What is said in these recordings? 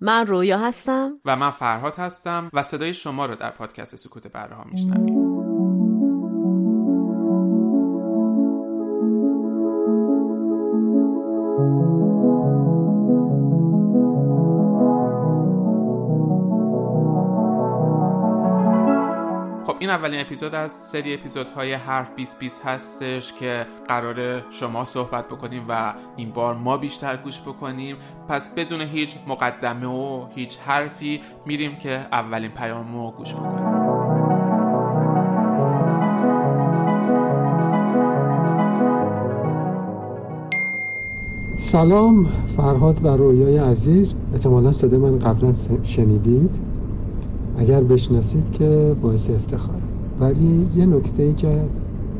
من رویا هستم. و من فرهاد هستم و صدای شما رو در پادکست سکوت برها میشنویم اولین اپیزود از سری اپیزودهای حرف 2020 هستش که قرار شما صحبت بکنیم و این بار ما بیشتر گوش بکنیم. پس بدون هیچ مقدمه و هیچ حرفی میریم که اولین پیام رو گوش بکنیم. سلام فرهاد و رویای عزیز. احتمالا صدای من قبلا شنیدید. اگر بشناسید که باعث افتخار ولی یه نکته ای که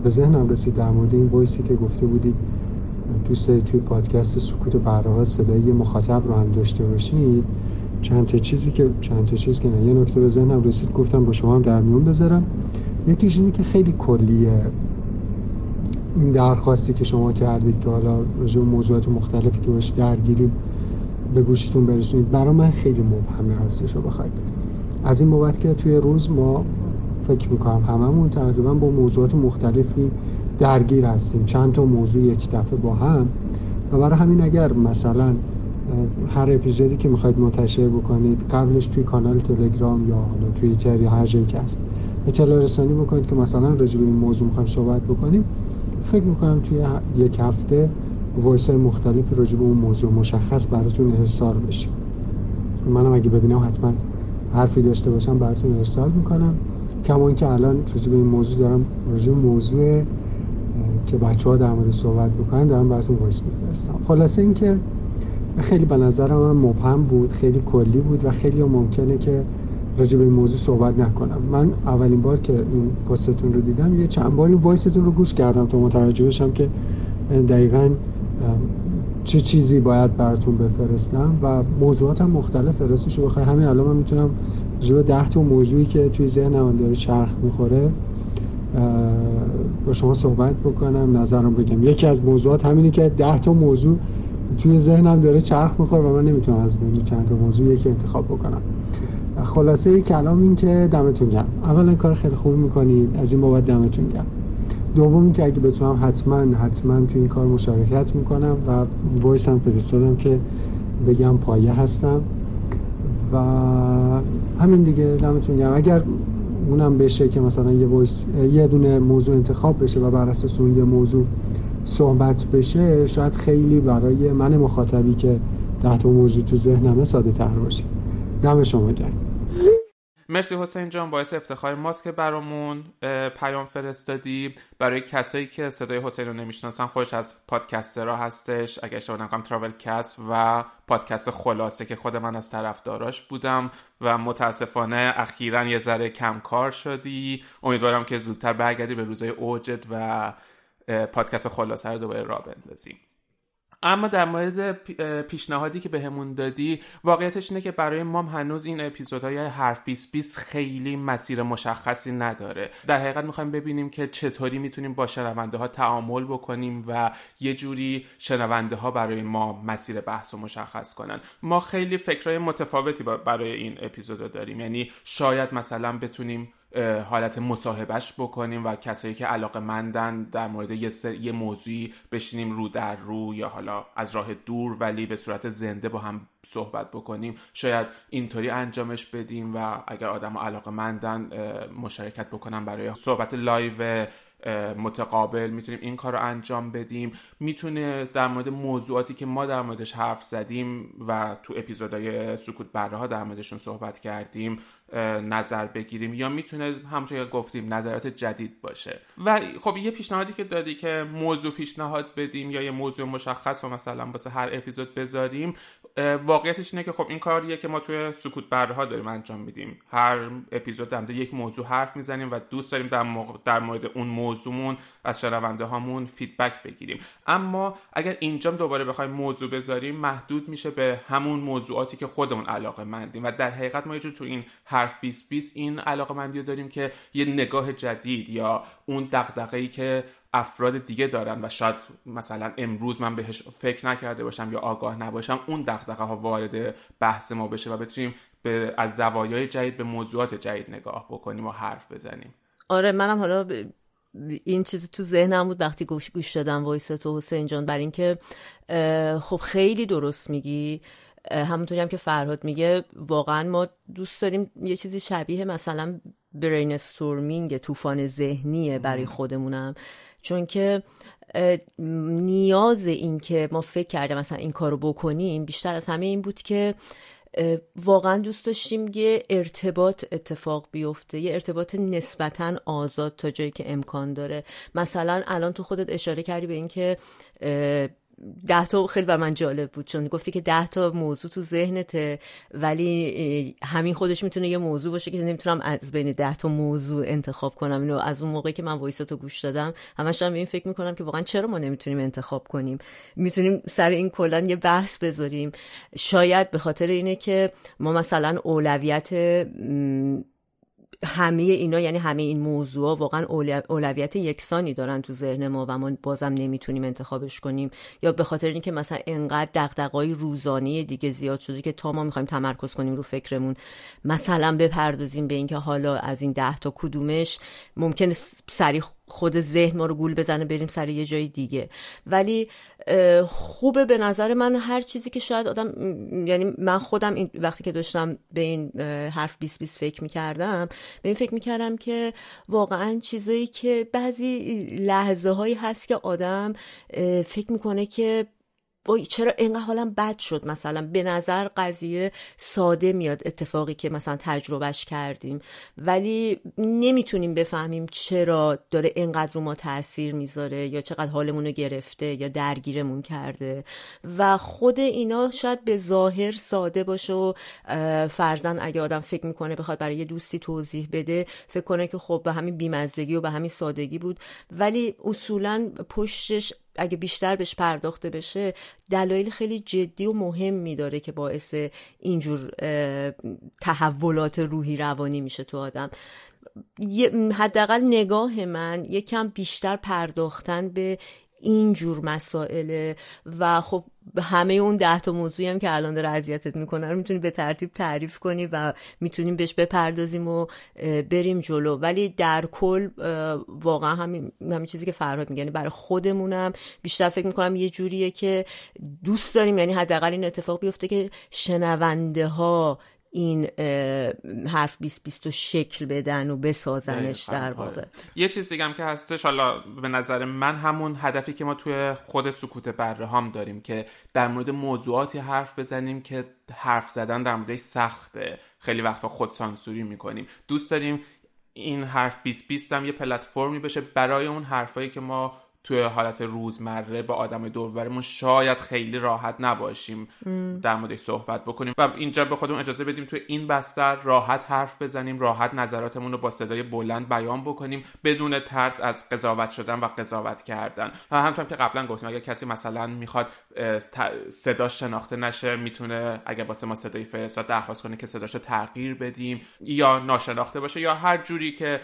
به ذهنم رسید در مورد این وایسی که گفته بودید دوست دارید توی پادکست سکوت برای ها صدای مخاطب رو هم داشته باشید چند تا چیزی که چند تا چیز که نه. یه نکته به ذهنم رسید گفتم با شما هم در میون بذارم. یکیش اینه که خیلی کلیه این درخواستی که شما کردید که حالا راجع موضوعات مختلفی که باش درگیریم به گوشتون برسونید. برای من خیلی مبهمه هستش رو بخواید. از این بابت که توی روز ما فکر می‌کنم هممون تقریبا با موضوعات مختلفی درگیر هستیم. چند تا موضوع یک دفعه با هم. و برای همین اگر مثلا هر اپیزودی که می‌خواید منتشر بکنید قبلش توی کانال تلگرام یا حالا توییتر یا هر جایی که هست اطلاع رسانی بکنید که مثلا راجع به این موضوع می‌خوایم صحبت بکنیم. فکر می‌کنم توی یک هفته وایس های مختلفی راجع به اون موضوع مشخص براتون ارسال بشه. منم اگه ببینم حتما حرفی داشته باشم براتون ارسال می‌کنم. کما که الان راجع به این موضوع دارم راجع موضوع که بچه ها در مورد صحبت بکنن دارم براتون voice میفرستم. خلاصه اینکه خیلی به نظر من مبهم بود خیلی کلی بود و خیلی ممکنه که راجع به این موضوع صحبت نکنم. من اولین بار که این پستتون رو دیدم یه چند باری voice تون رو گوش کردم تا متوجه بشم که دقیقا چه چیزی باید براتون بفرستم و موضوعات هم مختلف فرستش رو بخوای همین الان من می‌تونم جو ده تا موضوعی که توی ذهنم داره چرخ می‌خوره با شما صحبت بکنم نظرم بگم. یکی از موضوعات همینه که ده تا موضوع توی ذهنم داره چرخ می‌خوره و من نمی‌تونم از بین چند تا موضوع یکی انتخاب بکنم. خلاصه کلام این که دمتون گرم. اولا کار خیلی خوب می‌کنید از این بابت دمتون گرم. دومی که اگه بتونم حتما حتما تو این کار مشارکت می‌کنم و وایس هم فرستادم که بگم پایه هستم. و همین دیگه دمتون گرم. اگر اونم بشه که مثلا یه voice یه دونه موضوع انتخاب بشه و بر اساس اون یه موضوع صحبت بشه شاید خیلی برای من مخاطبی که تحت موضوع تو ذهنمه ساده تر باشه. دم شما گرم. مرسی حسین جان باعث افتخار ماست که برامون پیام فرستادی. برای کسایی که صدای حسین رو نمی‌شناسن خوش از پادکسترها هستش اگه اشتباه نکنم تراول کست و پادکست خلاصه که خود من از طرفداراش بودم. و متاسفانه اخیرا یه ذره کم کار شدی. امیدوارم که زودتر برگردی به روزای اوجت و پادکست خلاصه رو دوباره را بندازیم. اما در مورد پیشنهادی که بهمون دادی واقعیتش اینه که برای ما هنوز این اپیزودهای حرف 20 خیلی مسیر مشخصی نداره. در حقیقت می‌خوایم ببینیم که چطوری می‌تونیم با شنونده ها تعامل بکنیم و یه جوری شنونده ها برای ما مسیر بحث رو مشخص کنن. ما خیلی فکرهای متفاوتی برای این اپیزود داریم. یعنی شاید مثلا بتونیم حالت مصاحبهش بکنیم و کسایی که علاقه مندن در مورد یه, یه موضوعی بشینیم رو در رو یا حالا از راه دور ولی به صورت زنده با هم صحبت بکنیم. شاید اینطوری انجامش بدیم و اگر آدم علاقه مندن مشارکت بکنم برای صحبت live متقابل می‌تونیم این کار رو انجام بدیم. می‌تونه در مورد موضوعاتی که ما در موردش حرف زدیم و تو اپیزودهای سکوت بره ها در موردشون صحبت کردیم نظر بگیریم یا می‌تونه همونطور که گفتیم نظرات جدید باشه. و خب یه پیشنهادی که دادی که موضوع پیشنهاد بدیم یا یه موضوع مشخص و مثلا واسه هر اپیزود بذاریم واقعیتش اینه که خب این کاریه که ما توی سکوت بره ها داریم انجام میدیم. هر اپیزود در یک موضوع حرف می‌زنیم و دوست داریم در, در مورد اون موضوعمون از شنونده هامون فیدبک بگیریم. اما اگر اینجا دوباره بخوایم موضوع بذاریم محدود میشه به همون موضوعاتی که خودمون علاقه مندیم و در حقیقت ما یه تو این حرف 20 20 این علاقه مندی رو داریم که یه نگاه جدید یا اون دغدغه‌ای که افراد دیگه دارن و شاید مثلا امروز من بهش فکر نکرده باشم یا آگاه نباشم اون دغدغه ها وارد بحث ما بشه و بتونیم به از زوایای جدید به موضوعات جدید نگاه بکنیم و حرف بزنیم. آره منم حالا این چیزی تو ذهنم بود وقتی گوش گوش دادم وایس تو حسین جان بر اینکه خب خیلی درست میگی. همونطوری هم که فرهاد میگه واقعا ما دوست داریم یه چیزی شبیه مثلا برین استورمینگ طوفان ذهنیه برای خودمونم. چون که نیاز این که ما فکر کرده مثلا این کارو بکنیم بیشتر از همه این بود که واقعا دوست داشتیم یه ارتباط اتفاق بیفته یه ارتباط نسبتا آزاد تا جایی که امکان داره. مثلا الان تو خودت اشاره کردی به اینکه ده تا خیلی بر من جالب بود چون گفتی که ده تا موضوع تو ذهنته ولی همین خودش می‌تونه یه موضوع باشه که نمی‌تونم از بین ده تا موضوع انتخاب کنم. اینو از اون موقعی که من وایس تو گوش دادم همش این فکر می‌کنم که واقعا چرا ما نمی‌تونیم انتخاب کنیم؟ می‌تونیم سر این کلا یه بحث بذاریم؟ شاید به خاطر اینه که ما مثلا اولویت همه اینا یعنی همه این موضوع واقعا اولویت یکسانی دارن تو ذهن ما و ما بازم نمی‌تونیم انتخابش کنیم. یا به خاطر اینکه مثلا انقدر دغدغه‌های روزانه دیگه زیاد شده که تا ما می‌خوایم تمرکز کنیم رو فکرمون مثلا بپردازیم به اینکه حالا از این ده تا کدومش ممکن سریع خود ذهن ما رو گول بزنه بریم سر یه جای دیگه. ولی خوبه به نظر من هر چیزی که شاید آدم یعنی من خودم این وقتی که داشتم به این حرف 20 20 فکر می‌کردم به این فکر می‌کردم که واقعا چیزایی که بعضی لحظه هایی هست که آدم فکر می‌کنه که وای چرا اینقدر حالم بد شد مثلا؟ به نظر قضیه ساده میاد اتفاقی که مثلا تجربهش کردیم. ولی نمی‌تونیم بفهمیم چرا داره اینقدر رو ما تاثیر می‌ذاره یا چقدر حالمون رو گرفته یا درگیرمون کرده. و خود اینا شاید به ظاهر ساده باشه و فرزن اگه آدم فکر می‌کنه بخواد برای یه دوستی توضیح بده فکر کنه که خب به همین بیمزدگی و به همین سادگی بود. ولی اصولا پشتش اگه بیشتر بهش پرداخته بشه دلایل خیلی جدی و مهمی داره که باعث اینجور تحولات روحی روانی میشه تو آدم. حداقل نگاه من یکم بیشتر پرداختن به اینجور مسائله و خب همه اون ده تا موضوعی هم که الان داره اذیتت می‌کنه رو می‌تونی به ترتیب تعریف کنی و می‌تونیم بهش بپردازیم و بریم جلو. ولی در کل واقعا همین همین چیزی که فرهاد میگه یعنی برای خودمونم بیشتر فکر می‌کنم یه جوریه که دوست داریم. یعنی حداقل این اتفاق بیفته که شنونده ها این حرف 20 و شکل بدن و بسازنش در واقع. آره. یه چیز دیگه هم که هستش حالا به نظر من همون هدفی که ما توی خود سکوت بره هم داریم که در مورد موضوعاتی حرف بزنیم که حرف زدن در موردش سخته. خیلی وقتا خود سانسوری می‌کنیم. دوست داریم این حرف 20 20 هم یه پلتفرمی بشه برای اون حرفایی که ما توی حالت روزمره با آدم دورورمون شاید خیلی راحت نباشیم در موردش صحبت بکنیم. و اینجا به خودمون اجازه بدیم توی این بستر راحت حرف بزنیم راحت نظراتمون رو با صدای بلند بیان بکنیم بدون ترس از قضاوت شدن و قضاوت کردن. و همطور که قبلا گفتیم اگر کسی مثلا می‌خواد صدا شناخته نشه می‌تونه اگر واسه ما صدای فرستاد درخواست کنه که صداشو تغییر بدیم یا ناشناخته باشه یا هر جوری که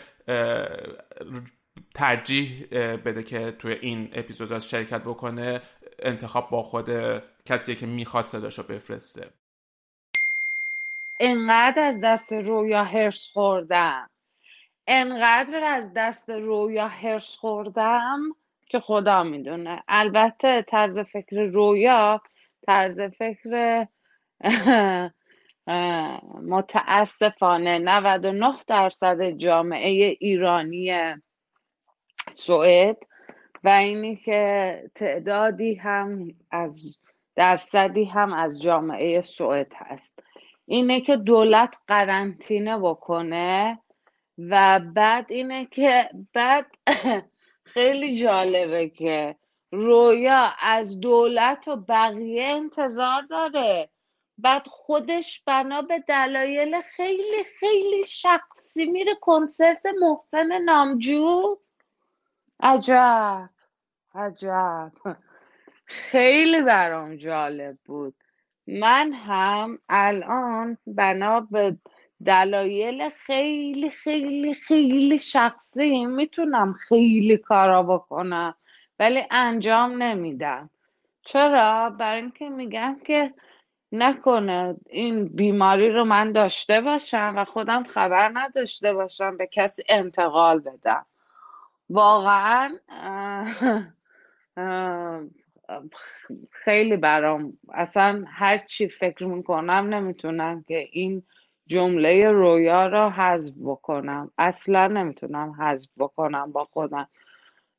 ترجیح بده که توی این اپیزود از شرکت بکنه انتخاب با خود کسی که می‌خواد صداشو بفرسته. انقدر از دست رویا هرس خوردم. انقدر از دست رویا هرس خوردم که خدا می‌دونه. البته طرز فکر رویا طرز فکر متاسفانه 99 درصد جامعه ایرانی سوئد و اینی که تعدادی هم از درصدی هم از جامعه سوئد هست. اینه که دولت قرنطینه بکنه و بعد اینه که بعد خیلی جالبه که رویا از دولت و بقیه انتظار داره. بعد خودش بنا به دلایل خیلی خیلی شخصی میره کنسرت محسن نامجو. عجب. عجب. خیلی برام جالب بود. من هم الان بنا به دلایل خیلی خیلی خیلی شخصی می‌تونم خیلی کارا بکنم ولی انجام نمیدم. چرا؟ برای اینکه میگم که نکنه این بیماری رو من داشته باشم و خودم خبر نداشته باشم به کسی انتقال بدم. واقعا خیلی برام اصلا هر چی فکر می‌کنم نمی‌تونم که این جمله رویا را حذف بکنم. اصلا نمی‌تونم حذف بکنم با خودم.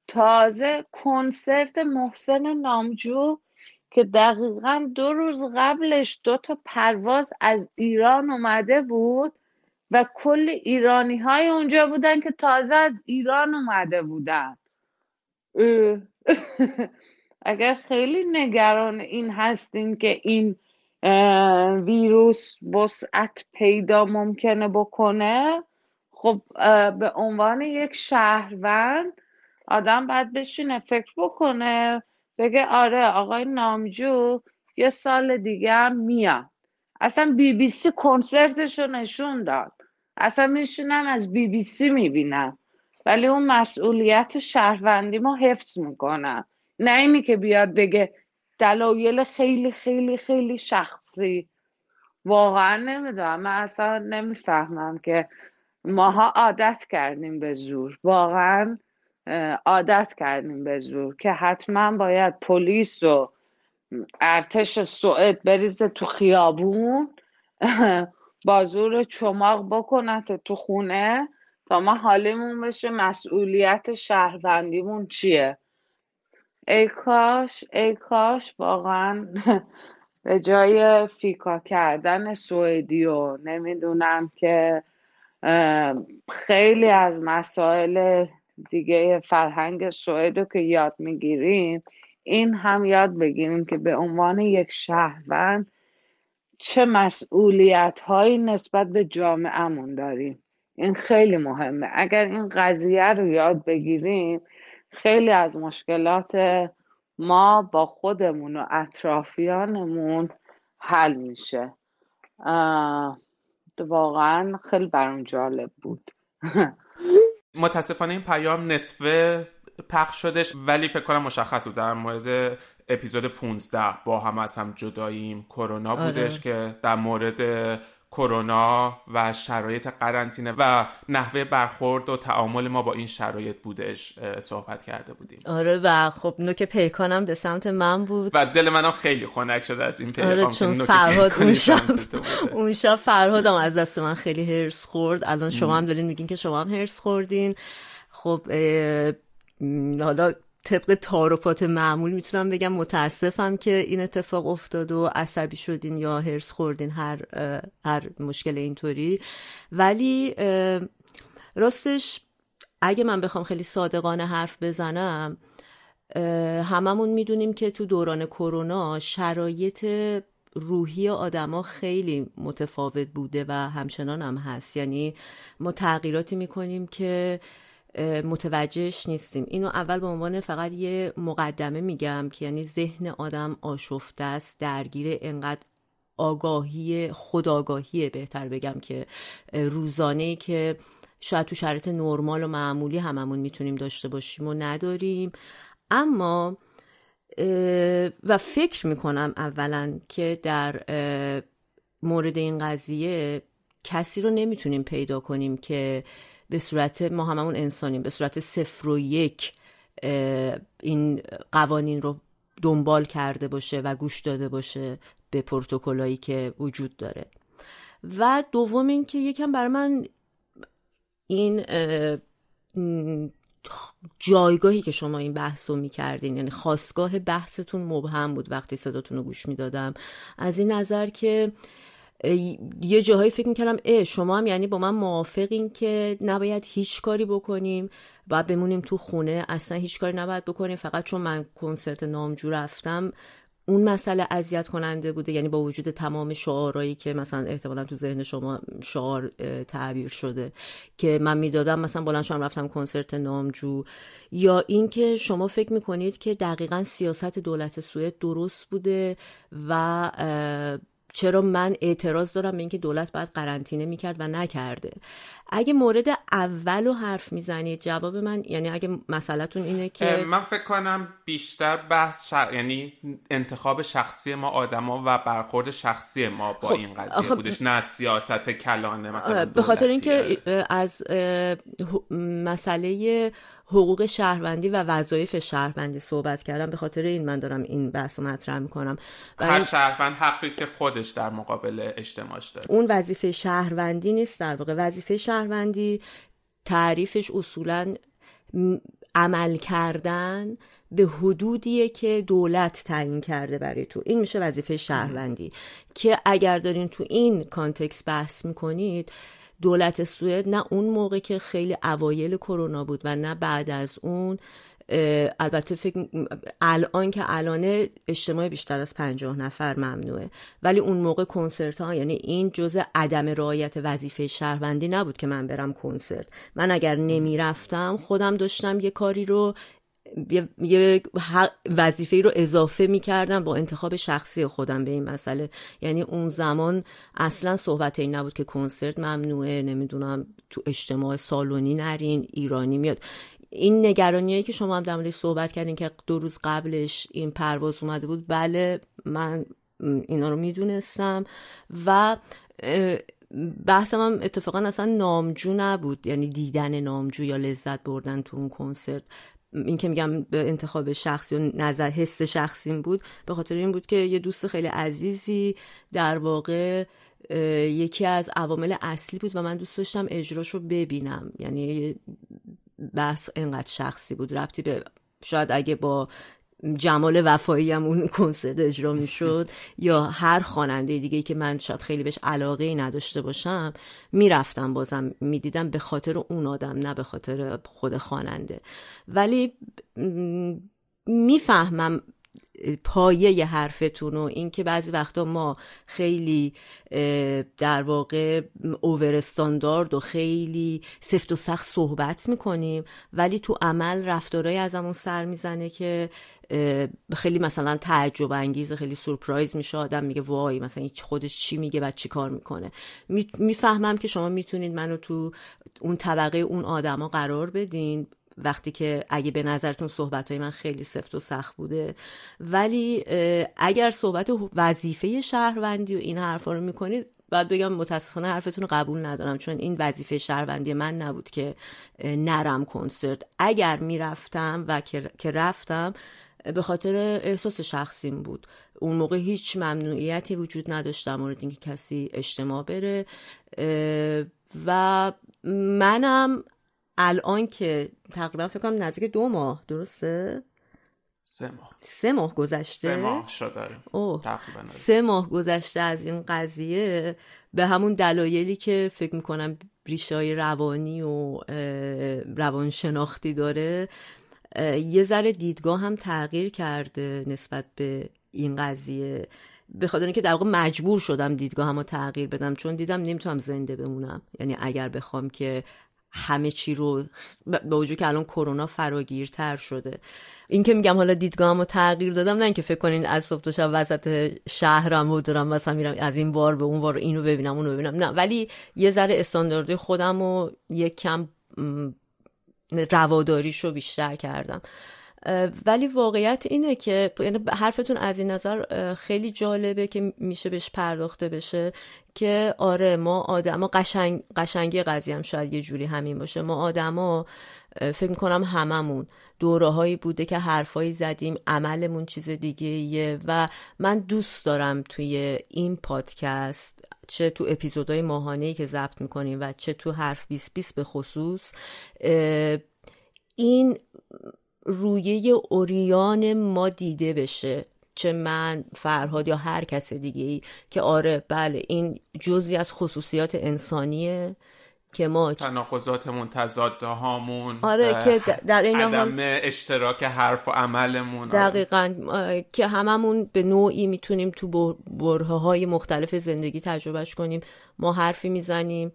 تازه کنسرت محسن نامجو که دقیقا دو روز قبلش دو تا پرواز از ایران اومده بود. و کل ایرانی های اونجا بودن که تازه از ایران اومده بودن. اگر خیلی نگران این هستین که این ویروس وسعت پیدا ممکنه بکنه خب به عنوان یک شهروند آدم باید بشینه فکر بکنه بگه آره آقای نامجو یه سال دیگه هم میاد. اصلا بی بی سی کنسرتش رو نشون داد. اصلا میشونم از بی بی سی می‌بینم ولی اون مسئولیت شهروندی ما حفظ می‌کنم نه اینی که بیاد بگه دلایل خیلی خیلی خیلی شخصی. واقعا نمی‌دونم. من اصلا نمی‌فهمم که ماها عادت کردیم به زور. واقعا عادت کردیم به زور که حتما باید پلیس و ارتش سوئد بریزه تو خیابون. با زور چماق بکنت تو خونه تا ما حالیمون بشه مسئولیت شهروندیمون چیه. ای کاش ای کاش واقعا به جای فیکا کردن سوئدی نمی‌دونم که خیلی از مسائل دیگه فرهنگ سوئد که یاد می‌گیریم این هم یاد بگیریم که به عنوان یک شهروند چه مسئولیت هایی نسبت به جامعهمون داریم. این خیلی مهمه. اگر این قضیه رو یاد بگیریم خیلی از مشکلات ما با خودمون و اطرافیانمون حل میشه. واقعا خیلی برام جالب بود. متاسفانه این پیام نصفه پخش شدش ولی فکر کنم مشخص بود. در مورد اپیزود 15 با هم از هم جداییم. کرونا آره. بودش که در مورد کرونا و شرایط قرنطینه و نحوه برخورد و تعامل ما با این شرایط بودش صحبت کرده بودیم. آره و خب نوک پیکانم به سمت من بود. و دل منم خیلی خنک شده از این پیکان آره چون فرهاد اون شب اون شب فرهادم از دست من خیلی هرس خورد. الان شما هم دارین میگین که شما هم هرس خوردین. خب حالا طبق تعارفات معمول می‌تونم بگم متاسفم که این اتفاق افتاد و عصبی شدین یا هرس خوردین هر هر مشکل اینطوری. ولی راستش اگه من بخوام خیلی صادقانه حرف بزنم هممون می‌دونیم که تو دوران کرونا شرایط روحی آدما خیلی متفاوت بوده و همچنان هم هست. یعنی ما تغییراتی می‌کنیم که متوجهش نیستیم. اینو اول به عنوان فقط یه مقدمه میگم که یعنی ذهن آدم آشفته است درگیر انقدر آگاهی خودآگاهی بهتر بگم که روزانه که شاید تو شرایط نرمال و معمولی هممون می‌تونیم داشته باشیم و نداریم. اما و فکر می‌کنم اولا که در مورد این قضیه کسی رو نمی‌تونیم پیدا کنیم که به صورت ما هممون انسانیم به صورت صفر و یک این قوانین رو دنبال کرده باشه و گوش داده باشه به پروتکلایی که وجود داره. و دوم اینکه یکم بر من این جایگاهی که شما این بحث رو می‌کردین یعنی خواستگاه بحثتون مبهم بود وقتی صداتون رو گوش می‌دادم. از این نظر که یه جاهایی فکر می‌کردم اه شما هم یعنی با من موافقین که نباید هیچ کاری بکنیم باید بمونیم تو خونه. اصلا هیچ کاری نباید بکنیم فقط چون من کنسرت نامجو رفتم. اون مسئله اذیت کننده بوده یعنی با وجود تمام شعارهایی که مثلا احتمالا تو ذهن شما شعار تعبیر شده که من می‌دادم مثلا بلند شدم رفتم کنسرت نامجو. یا اینکه شما فکر می‌کنید که دقیقا سیاست دولت سوئد درست بوده و چرا من اعتراض دارم به اینکه دولت باید قرنطینه می‌کرد و نکرده. اگه مورد اول حرف می‌زنید جواب من یعنی اگه مسئلهتون اینه که من فکر کنم بیشتر بحث یعنی انتخاب شخصی ما آدما و برخورد شخصی ما با خب... این قضیه خب... بودش نه سیاست کلانه مثلا به خاطر اینکه از مسئله حقوق شهروندی و وظایف شهروندی صحبت کردم. به خاطر این من دارم این بحث رو مطرح می‌کنم. هر شهروند حقی که خودش در مقابل اجتماعش داره. اون وظیفه شهروندی نیست در واقع. وظیفه شهروندی تعریفش اصولا عمل کردن به حدودیه که دولت تعیین کرده برای تو. این میشه وظیفه شهروندی. که اگر دارین تو این کانتکس بحث می‌کنید دولت سوئد نه اون موقع که خیلی اوایل کرونا بود و نه بعد از اون البته فکر الان که الان اجتماع بیشتر از پنجاه نفر ممنوعه. ولی اون موقع کنسرت ها یعنی این جزء عدم رعایت وظیفه شهروندی نبود که من برم کنسرت. من اگر نمی‌رفتم خودم داشتم یه کاری رو یه وظیفه رو اضافه می‌کردم با انتخاب شخصی خودم به این مسئله. یعنی اون زمان اصلا صحبت این نبود که کنسرت ممنوعه نمی‌دونم تو اجتماع سالونی نرین ایرانی میاد. این نگرانیایی که شما هم در صحبت کردین که دو روز قبلش این پرواز اومده بود بله من اینا رو می‌دونستم و بحثم هم اتفاقا اصلا نامجو نبود. یعنی دیدن نامجو یا لذت بردن تو اون کنسرت. این که میگم به انتخاب شخصی و نظر حس شخصیم بود به خاطر این بود که یه دوست خیلی عزیزی در واقع یکی از عوامل اصلی بود و من دوست داشتم اجراش رو ببینم. یعنی بحث انقدر شخصی بود. ربطی به شاید اگه با جمال وفایی هم اون کنسرت اجرا می‌شد یا هر خواننده دیگه که من شاید خیلی بهش علاقه ای نداشته باشم می‌رفتم بازم می‌دیدم به خاطر اون آدم نه به خاطر خود خواننده. ولی می‌فهمم پایه حرفتون و اینکه بعضی وقتا ما خیلی در واقع اوور استاندارد و خیلی سفت و سخت صحبت می‌کنیم ولی تو عمل رفتارهایی از همون سر می‌زنه که خیلی مثلا تعجب انگیز خیلی سورپرایز میشه آدم میگه وای مثلا خودش چی میگه و چی کار می‌کنه. می‌فهمم که شما می‌تونید منو تو اون طبقه اون آدما قرار بدین. وقتی که اگه به نظرتون صحبت های من خیلی سفت و سخت بوده ولی اگر صحبت وظیفه شهروندی و این حرفا رو می‌کنید باید بگم متاسفانه حرفتون رو قبول ندارم چون این وظیفه شهروندی من نبود که نرم کنسرت. اگر می‌رفتم و که رفتم به خاطر احساس شخصیم بود. اون موقع هیچ ممنوعیتی وجود نداشت مورد اینکه کسی اجتماع بره. و منم الان که تقریبا فکر کنم نزدیک دو ماه درسته؟ سه ماه. سه ماه گذشته؟ سه ماه شده اوه. سه ماه گذشته از این قضیه به همون دلایلی که فکر می‌کنم ریشای روانی و روانشناختی داره یه ذره دیدگاه هم تغییر کرده نسبت به این قضیه. به خاطر اینکه در واقع مجبور شدم دیدگاه هم تغییر بدم چون دیدم نمی‌تونم زنده بمونم. یعنی اگر بخوام که همه چی رو با وجود که الان کرونا فراگیرتر شده. این که میگم حالا دیدگاهمو تغییر دادم نه اینکه فکر کنین از صبح تا شب وسط شهرم و دارم مثلا میرم از این بار به اون بار اینو ببینم اونو ببینم. نه ولی یه ذره استانداردی خودم رو یک کم رواداریشو بیشتر کردم. ولی واقعیت اینه که یعنی حرفتون از این نظر خیلی جالبه که میشه بهش پرداخته بشه که آره ما آدم قشنگ قشنگی قضیه هم شاید یه جوری همین باشه. ما آدما فکر می‌کنم هممون دوره هایی بوده که حرفایی زدیم عملمون چیز دیگه ایه و من دوست دارم توی این پادکست چه تو اپیزودهای ماهانه‌ای که ضبط می‌کنیم و چه تو حرف 20 20 به خصوص این رویه اوریان ما دیده بشه چه من فرهاد یا هر کس دیگه ای که آره بله این جزی از خصوصیات انسانیه که ما تناقضاتمون تضادهامون آره که در این عدم اشتراک حرف و عملمون آره. دقیقا که هممون به نوعی می‌تونیم تو بره های مختلف زندگی تجربهش کنیم ما حرفی می‌زنیم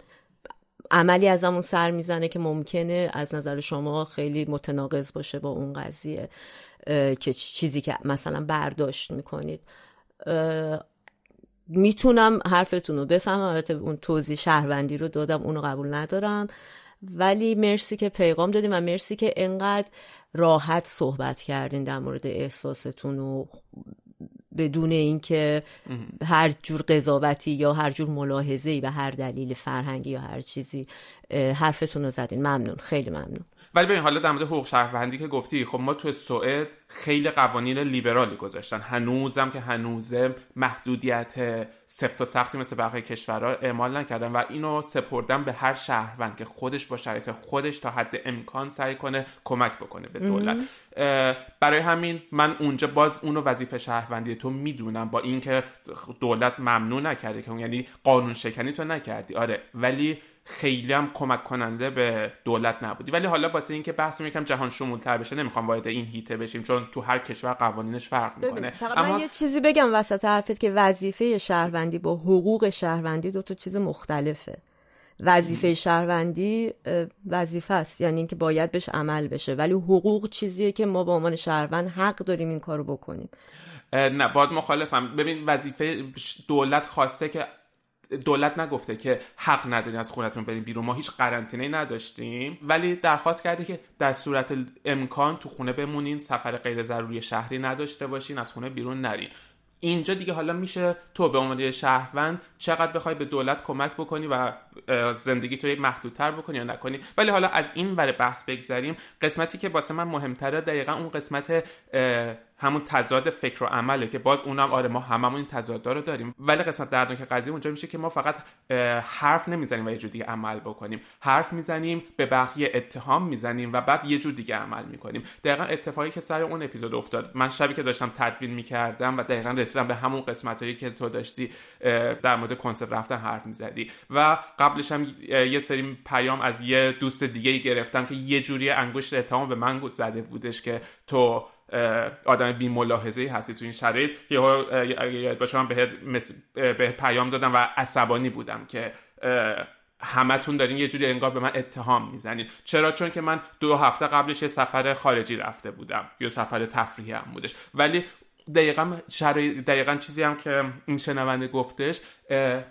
عملی از همون سر می‌زنه که ممکنه از نظر شما خیلی متناقض باشه با اون قضیه که چیزی که مثلا برداشت می‌کنید. می‌تونم حرفتون رو بفهمم. البته اون توضیح شهروندی رو دادم اونو قبول ندارم. ولی مرسی که پیغام دادیم و مرسی که انقدر راحت صحبت کردین در مورد احساستون و بدون اینکه هر جور قضاوتی یا هر جور ملاحظه‌ای و هر دلیل فرهنگی یا هر چیزی حرفتون رو زدین. ممنون. خیلی ممنون. ولی ببین حالا در مورد حقوق شهروندی که گفتی خب ما تو سوئد خیلی قوانین لیبرالی گذاشتن. هنوزم که هنوزه محدودیت سفت و سختی مثل بقیه کشورها اعمال نکردن و اینو سپردن به هر شهروند که خودش با شرایط خودش تا حد امکان سعی کنه کمک بکنه به دولت. برای همین من اونجا باز اونو وظیفه شهروندی تو می‌دونم. با اینکه دولت ممنوع نکرده که یعنی قانون شکنی تو نکردی. آره ولی خیلی هم کمک کننده به دولت نبودی. ولی حالا واسه اینکه بحث یکم جهان شمولتر بشه نمی‌خوام وارد این هیته بشیم چون تو هر کشور قوانینش فرق می‌کنه. اما من یه چیزی بگم وسط حرفت که وظیفه شهروندی با حقوق شهروندی دو تا چیز مختلفه. وظیفه شهروندی وظیفه است. یعنی اینکه باید بهش عمل بشه. ولی حقوق چیزیه که ما به عنوان شهروند حق داریم این کارو بکنیم. نه باید مخالفم. ببین وظیفه دولت خواسته که دولت نگفته که حق ندارین از خونتون بریم بیرون. ما هیچ قرنطینه نداشتیم. ولی درخواست کرده که در صورت امکان تو خونه بمونین سفر غیر ضروری شهری نداشته باشین از خونه بیرون نرین. اینجا دیگه حالا میشه تو به عنوان شهروند چقدر بخوای به دولت کمک بکنی و زندگی تو محدودتر بکنی یا نکنی. ولی حالا از این ور بحث بگذریم قسمتی که واسه من مهمتره دقیقا اون قسمت همون تضاد فکر و عمله که باز اونم آره ما هممون این تضاد رو داریم. ولی قسمت دردناک قضیه اونجا میشه که ما فقط حرف نمی‌زنیم و یه جور دیگه عمل بکنیم. حرف می‌زنیم به بقیه اتهام می‌زنیم و بعد یه جور دیگه عمل می‌کنیم. دقیقا اتفاقی که سر اون اپیزود افتاد. من شبی که داشتم تدوین می‌کردم و دقیقا رسیدم به همون قسمت که تو داشتی در مورد کنسرت رفتن حرف می‌زدی. و قبلش هم یه سری پیام از یه دوست دیگه ای گرفتم که یه جوری انگشت اتهام به من زده بودش که تو آدم بی ملاحظه هستی تو این شرایط. که یاد باشه من به پیام دادم و عصبانی بودم که همتون دارین یه جوری انگار به من اتهام می‌زنید چرا؟ چون که من دو هفته قبلش یه سفر خارجی رفته بودم. یا سفر تفریحی هم بودش. ولی دقیقا دقیقا چیزی هم که این شنونده گفتش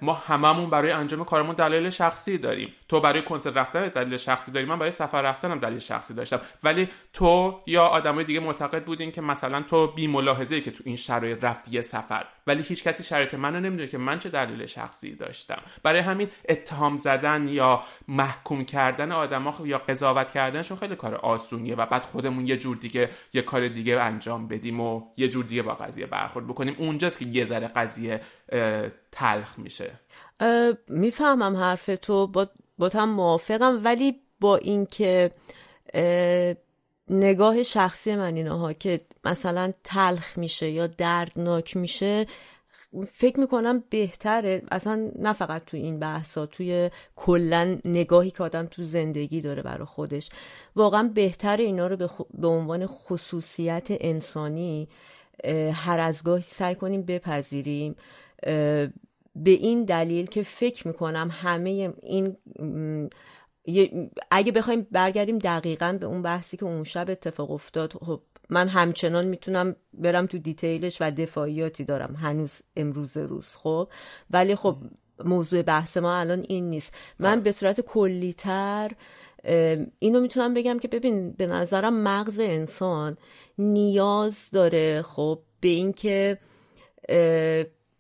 ما هممون برای انجام کارمون دلیل شخصی داریم. تو برای کنسرت رفتن دلیل شخصی داری من برای سفر رفتنم دلیل شخصی داشتم. ولی تو یا آدمای دیگه معتقد بودین که مثلا تو بی ملاحظه که تو این شرایط رفتی سفر ولی هیچ کسی شرایط منو نمی‌دونه که من چه دلیل شخصی داشتم. برای همین اتهام زدن یا محکوم کردن آدما یا قضاوت کردنشون خیلی کار آسونیه و بعد خودمون یه جور دیگه یه کار دیگه انجام بدیم و یه جور دیگه با قضیه برخورد بکنیم. اونجاست که یه ذره قضیه تلخ میشه. می‌فهمم حرف تو با, هم موافقم ولی با اینکه نگاه شخصی من اینها که مثلا تلخ میشه یا دردناک میشه فکر می‌کنم بهتره. اصلا نه فقط تو این بحثا توی کلا نگاهی که آدم تو زندگی داره برای خودش. واقعا بهتره اینا رو به, عنوان خصوصیت انسانی هر از گاهی سعی کنیم بپذیریم. به این دلیل که فکر می‌کنم همه این اگه بخوایم برگردیم دقیقا به اون بحثی که اون شب اتفاق افتاد خب من همچنان می‌تونم برم تو دیتیلش و دفاعیاتی دارم هنوز امروز روز خب؟ ولی خب موضوع بحث ما الان این نیست. من به صورت کلیتر اینو می‌تونم بگم که ببین به نظرم مغز انسان نیاز داره خب به اینکه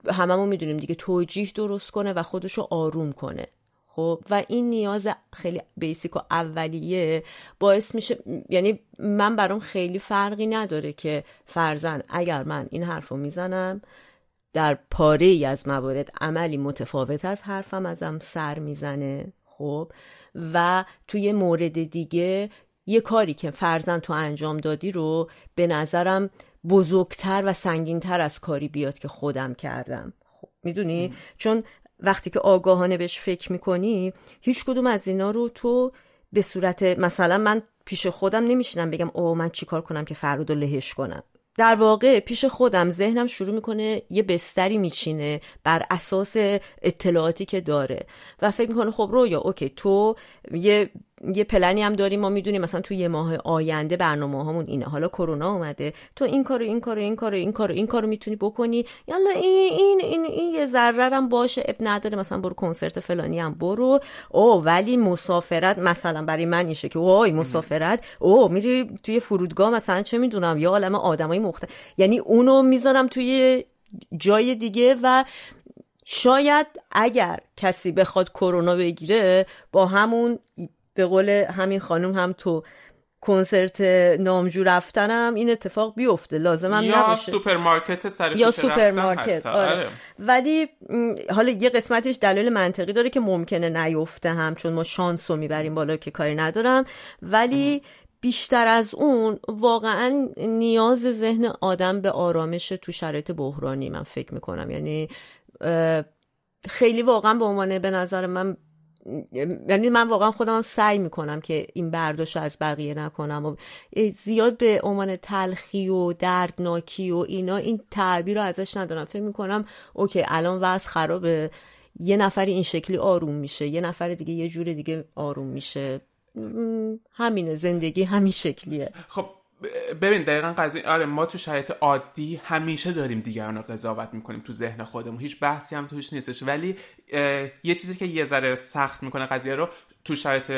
هممون می‌دونیم دیگه توجیه درست کنه و خودشو آروم کنه. خب؟ و این نیاز خیلی بیسیک و اولیه باعث میشه یعنی من برام خیلی فرقی نداره که فرزن اگر من این حرف رو می‌زنم در پاره ای از موارد عملی متفاوت از حرفم ازم سر می‌زنه. خب؟ و توی مورد دیگه یه کاری که فرزن تو انجام دادی رو به نظرم بزرگتر و سنگینتر از کاری بیاد که خودم کردم. خب می‌دونی؟ چون وقتی که آگاهانه بهش فکر می‌کنی هیچ کدوم از اینا رو تو به صورت مثلا من پیش خودم نمیشینم بگم او من چیکار کنم که فرود رو لهش کنم. در واقع پیش خودم ذهنم شروع می‌کنه یه بستری میچینه بر اساس اطلاعاتی که داره. و فکر می‌کنه خب رویا اوکی تو یه یه پلنی هم داریم ما می‌دونیم مثلا تو یه ماه آینده برنامه هامون اینه. حالا کرونا اومده. تو این کارو این کارو این کارو این کارو این کارو می‌تونی بکنی. یالا این این این, این یه ذره هم باشه. اب نداره. مثلا برو کنسرت فلانی هم برو. او ولی مسافرت مثلا برای من میشه که وای مسافرت. او میری توی فرودگاه مثلا چه می‌دونم یا عالم آدمای مختلف یعنی اونو می‌ذارم توی جای دیگه و شاید اگر کسی بخواد کرونا بگیره با همون به قول همین خانم هم تو کنسرت نامجو رفتنم این اتفاق بیفته لازم یا نباشه. سوپرمارکت سر یا سوپرمارکت آره. آره. ولی حالا یه قسمتش دلیل منطقی داره که ممکنه نیفته هم چون ما شانس رو می‌بریم بالا که کاری ندارم. ولی بیشتر از اون واقعا نیاز ذهن آدم به آرامش تو شرایط بحرانی من فکر می‌کنم. یعنی خیلی واقعا به عنوان به نظر من یعنی من واقعا خودم سعی می‌کنم که این برداشت از بقیه نکنم. و زیاد به عنوان تلخی و دردناکی و اینا این تعبیر رو ازش ندارم. فکر می‌کنم اوکی الان وضع خرابه. یه نفر این شکلی آروم میشه یه نفر دیگه یه جور دیگه آروم میشه. همینه زندگی همین شکلیه. خب ببین دقیقا قضیه آره ما تو شرایط عادی همیشه داریم دیگران رو قضاوت می‌کنیم تو ذهن خودمون. هیچ بحثی هم توش نیستش. ولی یه چیزی که یه ذره سخت می‌کنه قضیه رو تو شرایط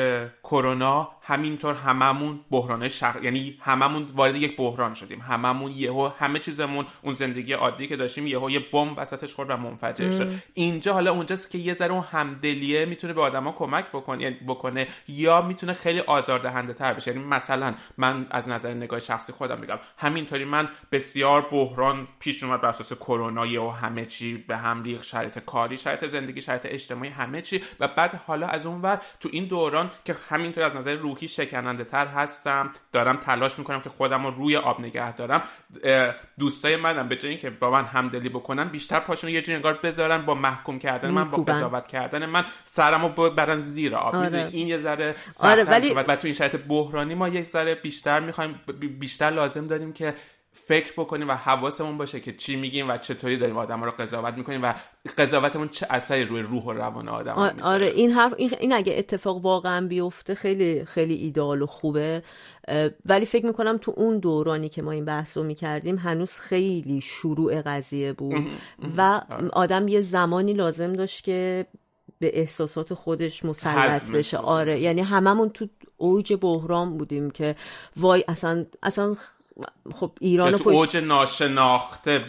کرونا همینطور هممون بحران شخ... یعنی هممون وارد یک بحران شدیم. هممون یهو همه چیزمون اون زندگی عادی که داشتیم یهو یه بمب وسطش خورد و منفجر شد. اینجا حالا اونجاست که یه ذره اون همدلیه می‌تونه به آدما کمک بکنه یعنی بکنه یا می‌تونه خیلی آزاردهنده تر بشه. یعنی مثلا من از نظر نگاه شخصی خودم میگم همینطوری من بسیار بحران پیش اومد بر اساس کرونا و همه چی به هم ریخ شرایط کاری شرایط زندگی شرایط اجتماعی همه چی. و بعد حالا از اون ور تو این دوران که همینطور از نظر روحی شکننده تر هستم دارم تلاش می‌کنم که خودم رو روی آب نگه دارم. دوستای منم به جای اینکه با من همدلی بکنم بیشتر پاشون یه جوری انگار بذارن با محکوم کردن من با قضاوت کردن من سرمو برن زیر آب. آره. این یه ذره آره ولی و تو این شرایط بحرانی ما یه ذره بیشتر می‌خوایم بیشتر لازم داریم که فکر بکنیم و حواسمون باشه که چی میگیم و چطوری داریم آدم رو قضاوت می‌کنیم و قضاوتمون چه اثری روی روح و روان آدم آره این حرف این, اگه اتفاق واقعا بیفته خیلی خیلی ایدال و خوبه. ولی فکر می‌کنم تو اون دورانی که ما این بحث رو می‌کردیم هنوز خیلی شروع قضیه بود و آره. آدم یه زمانی لازم داشت که به احساسات خودش مسلط بشه. آره. یعنی هممون تو اوج بحران بودیم که وای اصلا اصلا خب ایران تو اوج ناشناخته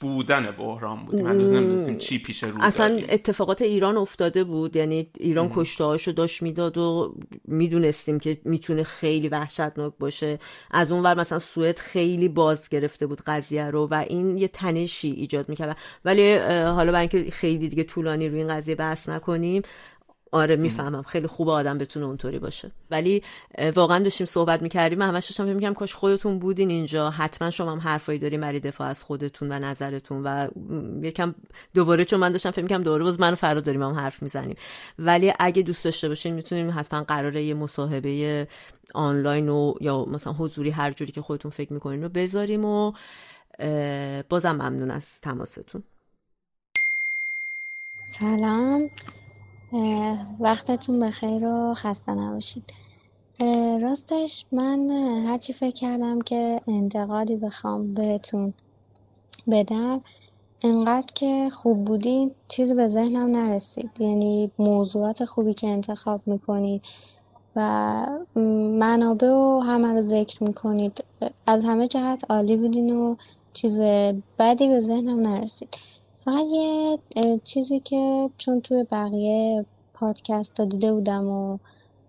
بودن بحران بودیم هنوز نمی‌دونستیم چی پیش رو اصلا اتفاقات ایران افتاده بود. یعنی ایران کشته هاشو داشت می‌داد و می‌دونستیم که می‌تونه خیلی وحشتناک باشه. از اون ور مثلا سوئد خیلی باز گرفته بود قضیه رو و این یه تنشی ایجاد می‌کرد. ولی حالا برای اینکه خیلی دیگه طولانی روی این قضیه بحث نکنیم آره می‌فهمم. خیلی خوب آدم بتونه اونطوری باشه. ولی واقعا داشتیم صحبت می‌کردیم. من همش داشتم فکر کاش خودتون بودین اینجا. حتما شما هم حرفایی داریم برای دفاع از خودتون و نظرتون. و یکم دوباره چون من داشتم فکر می‌کردم دوباره باز من فرا داریم هم حرف می‌زنیم. ولی اگه دوست داشته باشین می‌تونیم حتما قراره یه مصاحبه آنلاین و یا مثلا حضوری هر جوری که خودتون فکر می‌کنین رو بذاریم و بازم ممنون از تماستون. سلام. وقتتون بخیر و خسته نباشید. راستش من هرچی فکر کردم که انتقادی بخوام بهتون بدم انقدر که خوب بودید چیزی به ذهنم نرسید. یعنی موضوعات خوبی که انتخاب می‌کنید و منابع و همه رو ذکر می‌کنید. از همه جهت عالی بودین و چیز بدی به ذهنم نرسید. فقط یه چیزی که چون توی بقیه پادکست ها دیده بودم و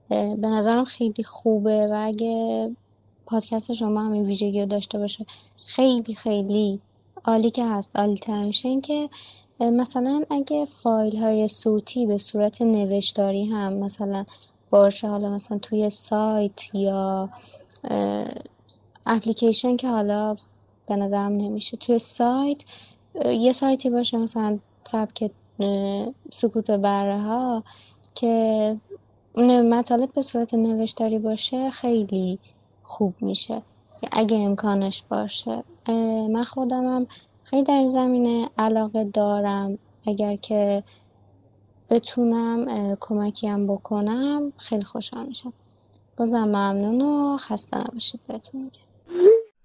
به نظرم خیلی خوبه و اگه پادکست شما همین ویژگی رو داشته باشه خیلی خیلی عالی که هست عالی تر میشه. این که مثلا اگه فایل های صوتی به صورت نوشتاری هم مثلا باشه حالا مثلا توی سایت یا اپلیکیشن که حالا به نظرم نمیشه توی سایت یه سایتی باشه مثلا سبک سکوت بره ها که مطالب به صورت نوشتاری باشه خیلی خوب میشه. اگه امکانش باشه. من خودمم خیلی در زمینه علاقه دارم. اگر که بتونم کمکیم بکنم خیلی خوشحال میشم. بازم ممنون و خسته نباشید بهتون میگم.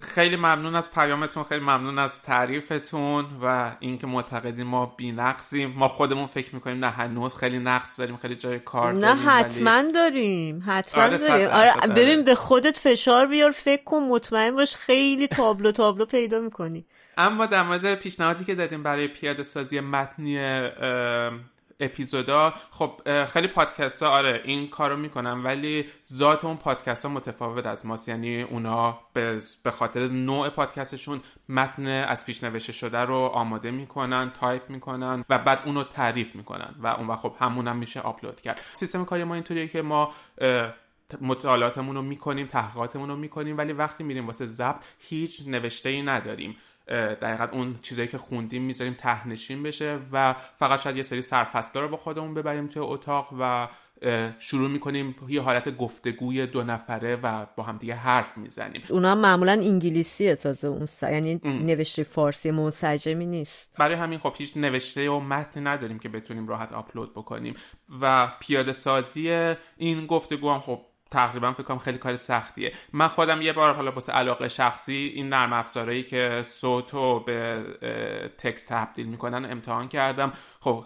خیلی ممنون از پیامتون خیلی ممنون از تعریفتون و اینکه معتقدین ما بی نقصیم ما خودمون فکر می‌کنیم نه هنوز خیلی نقص داریم خیلی جای کار نه داریم حتما ولی... داریم حتما آره، داریم. آره ببین. به خودت فشار بیار فکر کن مطمئن باش خیلی تابلو تابلو پیدا می‌کنی. اما در مورد پیشنهادی که دادیم برای پیاده سازی متنی اپیزودا. خب خیلی پادکست ها آره این کارو می‌کنن ولی ذات اون پادکست ها متفاوت از ماست. یعنی اونا به خاطر نوع پادکستشون متن از پیش نوشته شده رو آماده می‌کنن تایپ می‌کنن و بعد اونو تعریف می‌کنن و اون وقت خب همون هم میشه آپلود کرد. سیستم کاری ما اینطوریه که ما مطالعاتمون رو می‌کنیم تحقیقاتمون رو می‌کنیم ولی وقتی میریم واسه ضبط هیچ نوشته ای نداریم. دقیقا اون چیزایی که خوندیم می‌ذاریم تهنشین بشه و فقط شاید یه سری سرفصلا رو با خودمون ببریم توی اتاق و شروع می‌کنیم یه حالت گفتگوی دو نفره و با هم دیگه حرف می‌زنیم. اونا معمولا انگلیسیه تازه اون س... یعنی نوشته فارسی منسجمی نیست. برای همین خب هیچ نوشته و متنی نداریم که بتونیم راحت آپلود بکنیم. و پیاده سازی این گفتگو هم خب تقریبا فکر کنم خیلی کار سختیه. من خودم یه بار حالا واسه علاقه شخصی این نرم افزارهایی که صوت رو به تکست تبدیل می‌کنن امتحان کردم. خب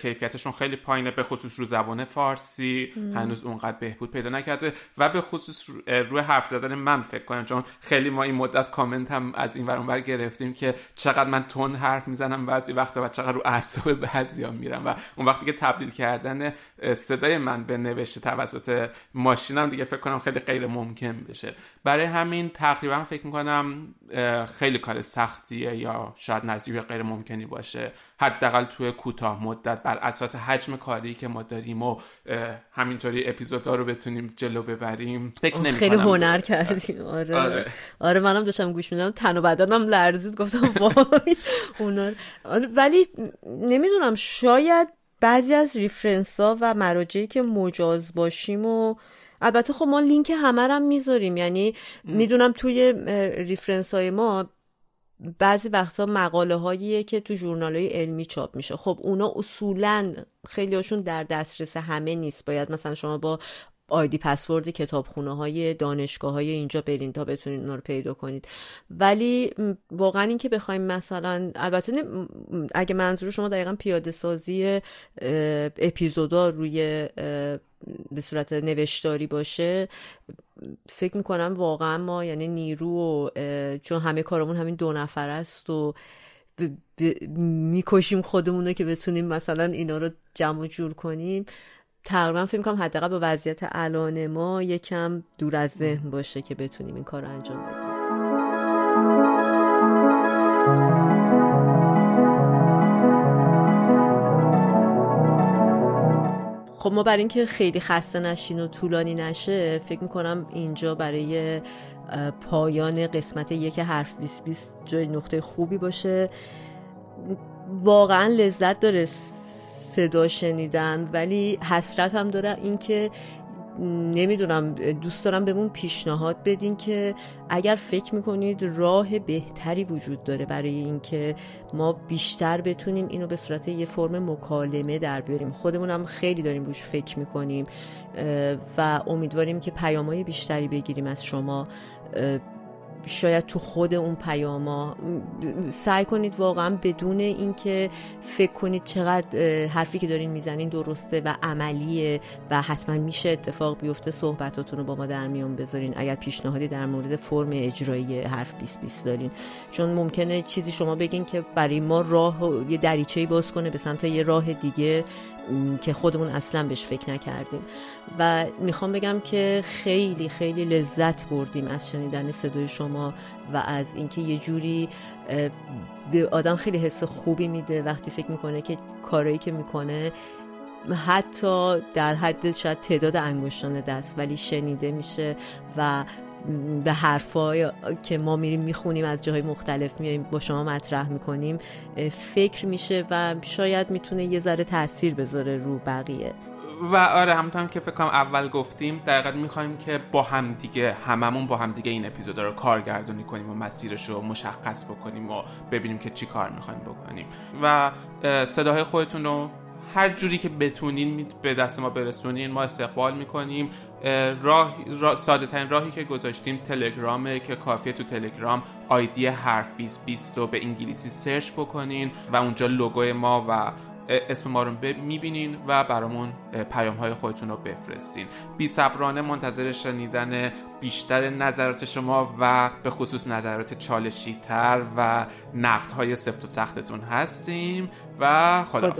کیفیتشون خیلی پایینه به خصوص رو زبان فارسی هنوز اونقدر بهبود پیدا نکرده و به خصوص رو- روی حرف زدن من فکر کنم چون خیلی ما این مدت کامنت هم از این ور اون ور گرفتیم که چقدر من تون حرف می‌زنم بعضی وقتا و چقدر رو اعصاب بعضیا میرم و اون وقتی که تبدیل کردن صدای من به نوشته توسط ماشینم دیگه فکر کنم خیلی غیر ممکن بشه. برای همین تقریبا فکر می‌کنم خیلی کار سختیه یا شاید نزدیک غیر ممکنی باشه. حداقل توی کوتاه مدت بر اساس حجم کاری که ما داریم و همینطوری اپیزودها رو بتونیم جلو ببریم. فکر نمی خیلی هنر کردیم. آره. آره. آره منم داشتم گوش میدم تن و بدنم لرزید. گفتم وای هنر. آره، ولی نمی‌دونم شاید بعضی از reference ها و مراجعی که مجاز باشیم و البته خب ما لینک همه رو هم می‌ذاریم. یعنی می‌دونم توی reference های ما بعضی وقتا مقاله هاییه که تو ژورنال های علمی چاپ میشه. خب اونا اصولا خیلی هاشون در دسترس همه نیست. باید مثلا شما با ID password کتابخونه های دانشگاه های اینجا برین تا بتونید اونا رو پیدا کنید. ولی واقعا این که بخوایم مثلا البته اگه منظور شما دقیقا پیاده سازی اپیزودا روی به صورت نوشتاری باشه فکر می‌کنم واقعا ما یعنی نیرو و چون همه کارمون همین دو نفر است و ب- ب- می‌کشیم خودمون رو که بتونیم مثلا اینا رو جمع جور کنیم. تقریبا فکر می‌کنم حداقل با وضعیت الان ما یکم دور از ذهن باشه که بتونیم این کار رو انجام بدیم. خب ما برای اینکه خیلی خسته نشین و طولانی نشه فکر می‌کنم اینجا برای پایان قسمت یک حرف 2020 جای نقطه خوبی باشه. واقعا لذت داره صدا شنیدن ولی حسرت هم داره اینکه نمی‌دونم دوست دارم بهمون پیشنهاد بدین که اگر فکر می‌کنید راه بهتری وجود داره برای اینکه ما بیشتر بتونیم اینو به صورت یه فرم مکالمه در بیاریم. خودمونم خیلی داریم روش فکر می‌کنیم و امیدواریم که پیامهای بیشتری بگیریم از شما. شاید تو خود اون پیاما. سعی کنید واقعا بدون اینکه فکر کنید چقدر حرفی که دارین می‌زنین درسته و عملیه و حتما میشه اتفاق بیفته صحبتاتون رو با ما در میون بذارین. اگر پیشنهادی در مورد فرم اجرایی حرف 2020 دارین. چون ممکنه چیزی شما بگین که برای ما راه یه دریچه‌ای باز کنه به سمت یه راه دیگه. که خودمون اصلا بهش فکر نکردیم. و می‌خوام بگم که خیلی خیلی لذت بردیم از شنیدن صدای شما و از اینکه یه جوری به آدم خیلی حس خوبی میده وقتی فکر می‌کنه که کارایی که می‌کنه حتی در حد شاید تعداد انگشتان دست ولی شنیده میشه و به حرفای که ما میریم می‌خونیم از جاهای مختلف میایم با شما مطرح می‌کنیم فکر میشه و شاید می‌تونه یه ذره تاثیر بذاره رو بقیه. و آره همونطور هم که فکر اول گفتیم دقیقا می‌خوایم که با هم دیگه هممون با هم دیگه این اپیزود رو کارگردانی کنیم و مسیرش رو مشخص بکنیم و ببینیم که چی کار می‌خوایم بکنیم. و اه، صداهای خودتون رو هر جوری که بتونین به دست ما برسونین ما استقبال می‌کنیم. راه, راه ساده ترین راهی که گذاشتیم تلگرامه که کافیه تو تلگرام آیدی حرف 2020 رو به انگلیسی سرچ بکنین و اونجا لوگوی ما و اسم ما رو می‌بینین و برامون پیام های خودتون رو بفرستین. بی صبرانه منتظر شنیدن بیشتر نظرات شما و به خصوص نظرات چالشی تر و نقد های سفت و سختتون هستیم و خدا